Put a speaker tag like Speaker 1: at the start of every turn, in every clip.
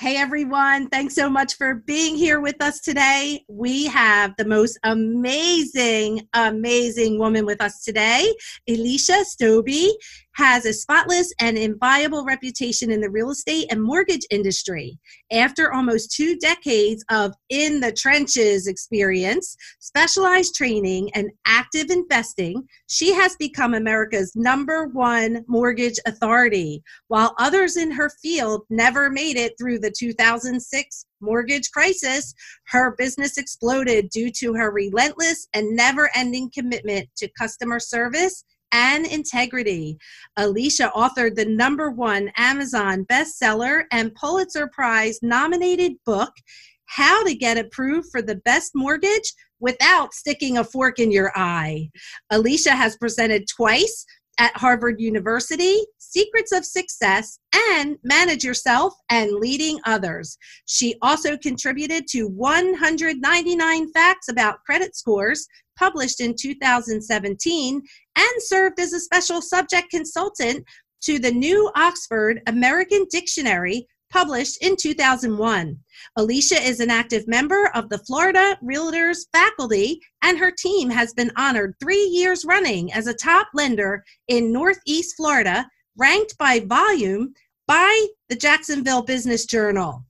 Speaker 1: Hey everyone, thanks so much for being here with us today. We have the most amazing, amazing woman with us today, Elysia Stobbe has a spotless and inviolable reputation in the real estate and mortgage industry. After almost two decades of in the trenches experience, specialized training, and active investing, she has become America's number one mortgage authority, while others in her field never made it through the 2006 mortgage crisis, her business exploded due to her relentless and never ending commitment to customer service and integrity. Elysia authored the number one Amazon bestseller and Pulitzer Prize nominated book, How to Get Approved for the Best Mortgage Without Sticking a Fork in Your Eye. Elysia has presented twice at Harvard University, Secrets of Success, and Manage Yourself and Leading Others. She also contributed to 199 Facts About Credit Scores, published in 2017, and served as a special subject consultant to the New Oxford American Dictionary published in 2001. Elysia is an active member of the Florida Realtors faculty, and her team has been honored three years running as a top lender in Northeast Florida, ranked by volume by the Jacksonville Business Journal.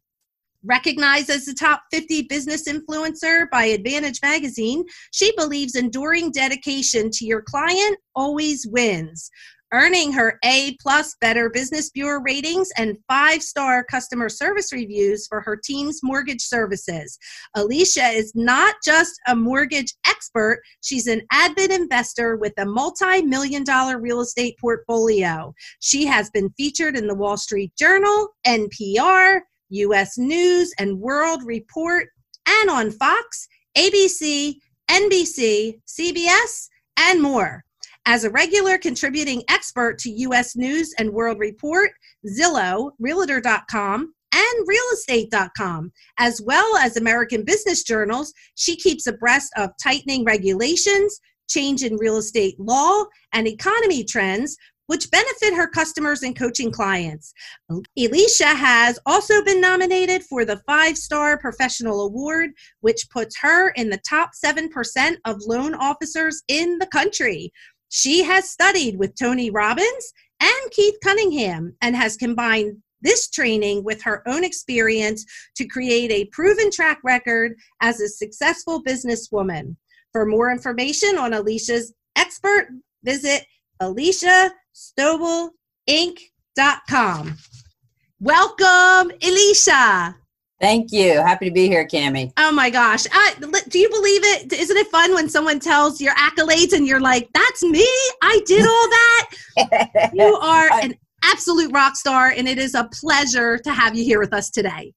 Speaker 1: Recognized as the top 50 business influencer by Advantage Magazine, she believes enduring dedication to your client always wins earning her A plus Better Business Bureau ratings and five star customer service reviews for her team's mortgage services. Elysia is not just a mortgage expert, she's an avid investor with a multi million dollar real estate portfolio. She has been featured in the Wall Street Journal, NPR, US News and World Report, and on Fox, ABC, NBC, CBS, and more. As a regular contributing expert to U.S. News and World Report, Zillow, Realtor.com, and realestate.com, as well as American business journals, she keeps abreast of tightening regulations, change in real estate law, and economy trends, which benefit her customers and coaching clients. Elysia has also been nominated for the Five Star Professional Award, which puts her in the top 7% of loan officers in the country. She has studied with Tony Robbins and Keith Cunningham and has combined this training with her own experience to create a proven track record as a successful businesswoman. For more information on Elysia's expert, visit ElysiaStobbeinc.com. Welcome, Elysia.
Speaker 2: Thank you. Happy to be here, Cami.
Speaker 1: Oh my gosh. Uh, I, do you believe it? Isn't it fun when someone tells your accolades and you're like, that's me? I did all that. you are an absolute rock star, and it is a pleasure to have you here with us today.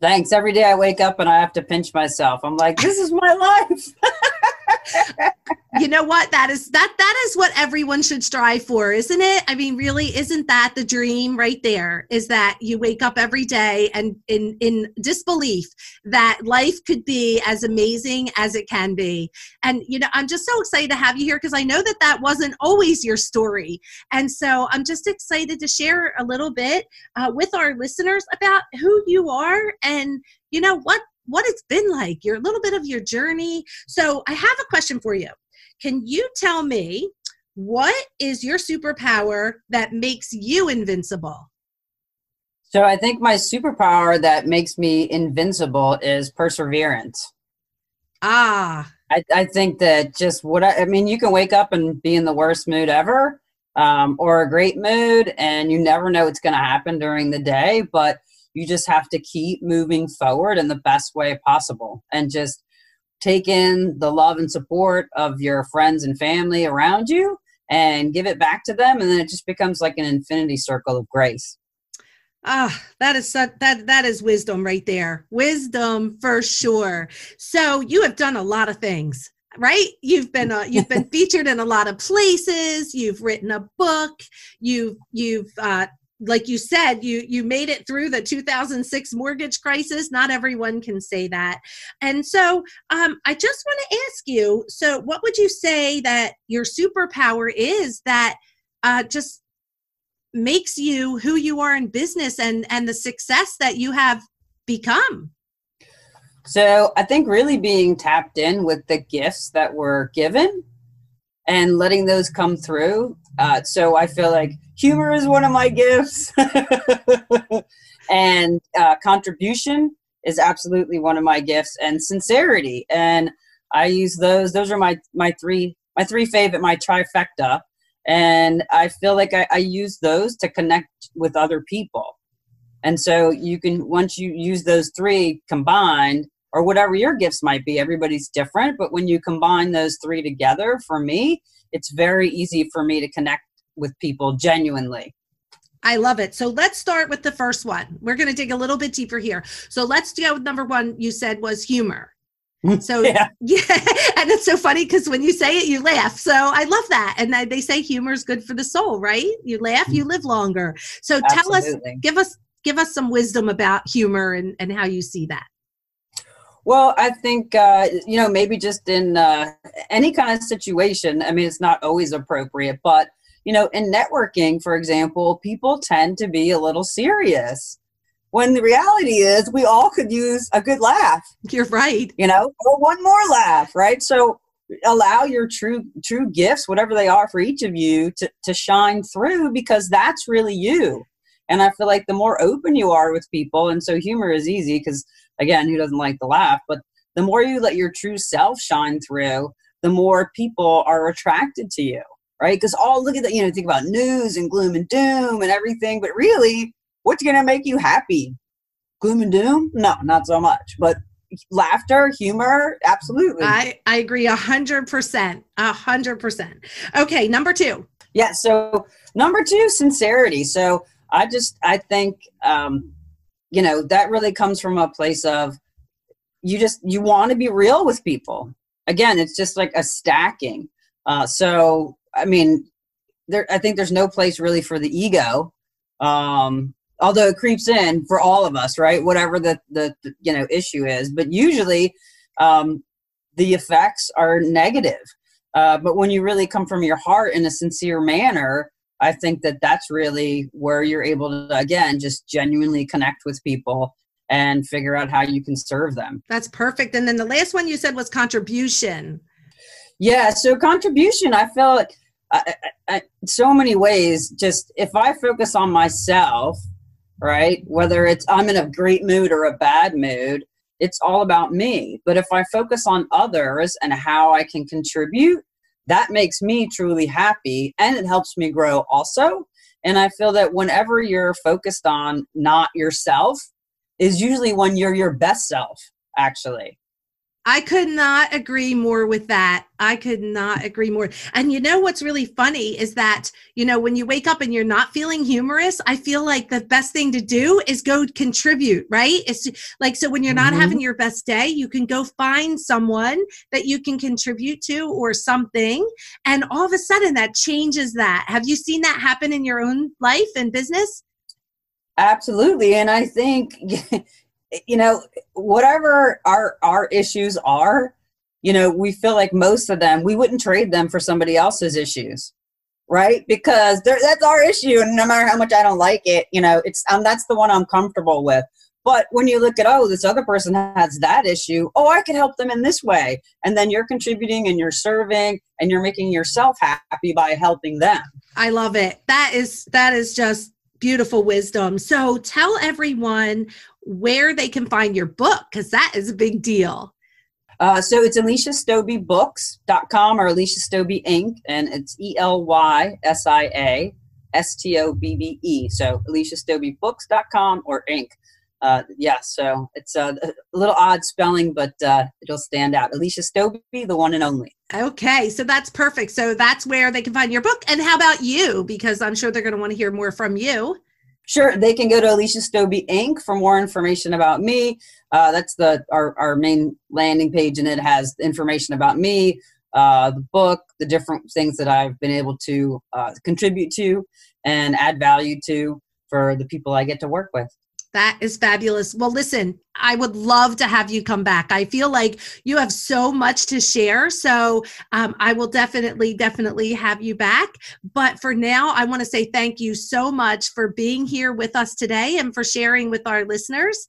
Speaker 2: Thanks. Every day I wake up and I have to pinch myself. I'm like, this is my life.
Speaker 1: you know what that is that that is what everyone should strive for isn't it i mean really isn't that the dream right there is that you wake up every day and in in disbelief that life could be as amazing as it can be and you know i'm just so excited to have you here because i know that that wasn't always your story and so i'm just excited to share a little bit uh, with our listeners about who you are and you know what what it's been like, your little bit of your journey. So I have a question for you. Can you tell me what is your superpower that makes you invincible?
Speaker 2: So I think my superpower that makes me invincible is perseverance.
Speaker 1: Ah.
Speaker 2: I, I think that just what I, I mean, you can wake up and be in the worst mood ever, um, or a great mood, and you never know what's going to happen during the day. But you just have to keep moving forward in the best way possible, and just take in the love and support of your friends and family around you, and give it back to them, and then it just becomes like an infinity circle of grace.
Speaker 1: Ah, that is such, that that is wisdom right there. Wisdom for sure. So you have done a lot of things, right? You've been uh, you've been featured in a lot of places. You've written a book. You've you've uh, like you said, you you made it through the 2006 mortgage crisis. Not everyone can say that, and so um, I just want to ask you. So, what would you say that your superpower is that uh, just makes you who you are in business and and the success that you have become
Speaker 2: so i think really being tapped in with the gifts that were given and letting those come through uh, so i feel like humor is one of my gifts. And uh, contribution is absolutely one of my gifts and sincerity and i use those those are my my three my three favorite my trifecta and i feel like I, I, use those to connect with other people. And so you can once you use those three combined or whatever your gifts might be everybody's different but when you combine those three together for me it's very easy for me to connect with people genuinely
Speaker 1: I love it. So let's start with the first one. We're going to dig a little bit deeper here. So let's go with number one, you said was humor. So yeah, yeah. and it's so funny because when you say it, you laugh. So I love that. And they say humor is good for the soul, right? You laugh, you live longer. So tell us, give us, give us some wisdom about humor and, and how you see that.
Speaker 2: Well, I think uh, you know maybe just in uh, any kind of situation. I mean, it's not always appropriate, but you know, in networking, for example, people tend to be a little serious. When the reality is we all could use a good laugh.
Speaker 1: You're right.
Speaker 2: You know or one more laugh right? So allow your true true gifts whatever they are for each of you to, to shine through because that's really you and i feel like the more open you are with people and so humor is easy because again who doesn't like to laugh but the more you let your true self shine through the more people are attracted to you right because all look at that you know think about news and gloom and doom and everything but really what's going to make you happy? Gloom and doom? No, not so much. But laughter, humor, absolutely.
Speaker 1: I, I agree a hundred percent. A hundred percent. Okay, number two.
Speaker 2: Yeah, so number two, sincerity. So I just I think um, you know, that really comes from a place of you just you want to be real with people. Again, it's just like a stacking. Uh, so I mean, there I think there's no place really for the ego. Um, although it creeps in for all of us right whatever the the, the you know issue is but usually um, the effects are negative uh, but when you really come from your heart in a sincere manner i think that that's really where you're able to again just genuinely connect with people and figure out how you can serve them
Speaker 1: that's perfect and then the last one you said was contribution
Speaker 2: yeah so contribution i felt I, I, so many ways just if i focus on myself right? Whether it's I'm in a great mood or a bad mood, it's all about me. But if I focus on others and how I can contribute, that makes me truly happy and it helps me grow also. And I feel that whenever you're focused on not yourself, is usually when you're your best self, actually.
Speaker 1: I could not agree more with that. I could not agree more. And you know what's really funny is that, you know, when you wake up and you're not feeling humorous, I feel like the best thing to do is go contribute, right? It's like, so when you're not mm-hmm. having your best day, you can go find someone that you can contribute to or something. And all of a sudden that changes that. Have you seen that happen in your own life and business?
Speaker 2: Absolutely. And I think you know, whatever our our issues are, you know, we feel like most of them we wouldn't trade them for somebody else's issues, right? Because that's our issue, and no matter how much I don't like it, you know, it's um, that's the one I'm comfortable with. But when you look at oh, this other person has that issue, oh, I can help them in this way, and then you're contributing and you're serving and you're making yourself happy by helping them.
Speaker 1: I love it. That is that is just beautiful wisdom. So tell everyone where they can find your book because that is a big deal.
Speaker 2: Uh, so it's ElysiaStobbeBooks.com or Elysia Stobbe Inc. and it's E L Y S I A S T O B B E. So ElysiaStobbeBooks.com or Inc. Uh, yeah, so it's uh, a little odd spelling, but uh, it'll stand out. Elysia Stobbe, the one and only.
Speaker 1: Okay, so that's perfect. So that's where they can find your book. And how about you? Because I'm sure they're going to want to hear more from you.
Speaker 2: Sure, they can go to Elysia Stobbe Inc. for more information about me. Uh, that's the our, our main landing page, and it has information about me, uh, the book, the different things that I've been able to uh, contribute to and add value to for the people I get to work with.
Speaker 1: That is fabulous. Well, listen, I would love to have you come back. I feel like you have so much to share. So um, I will definitely, definitely have you back. But for now, I want to say thank you so much for being here with us today and for sharing with our listeners.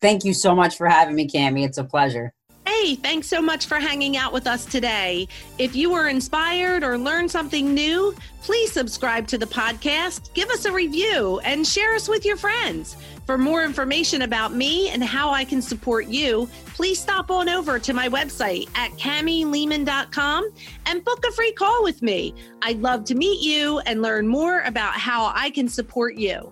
Speaker 2: Thank you so much for having me, Cami. It's a pleasure.
Speaker 1: Hey, thanks so much for hanging out with us today. If you were inspired or learned something new, please subscribe to the podcast, give us a review, and share us with your friends. For more information about me and how I can support you, please stop on over to my website at camilehman.com and book a free call with me. I'd love to meet you and learn more about how I can support you.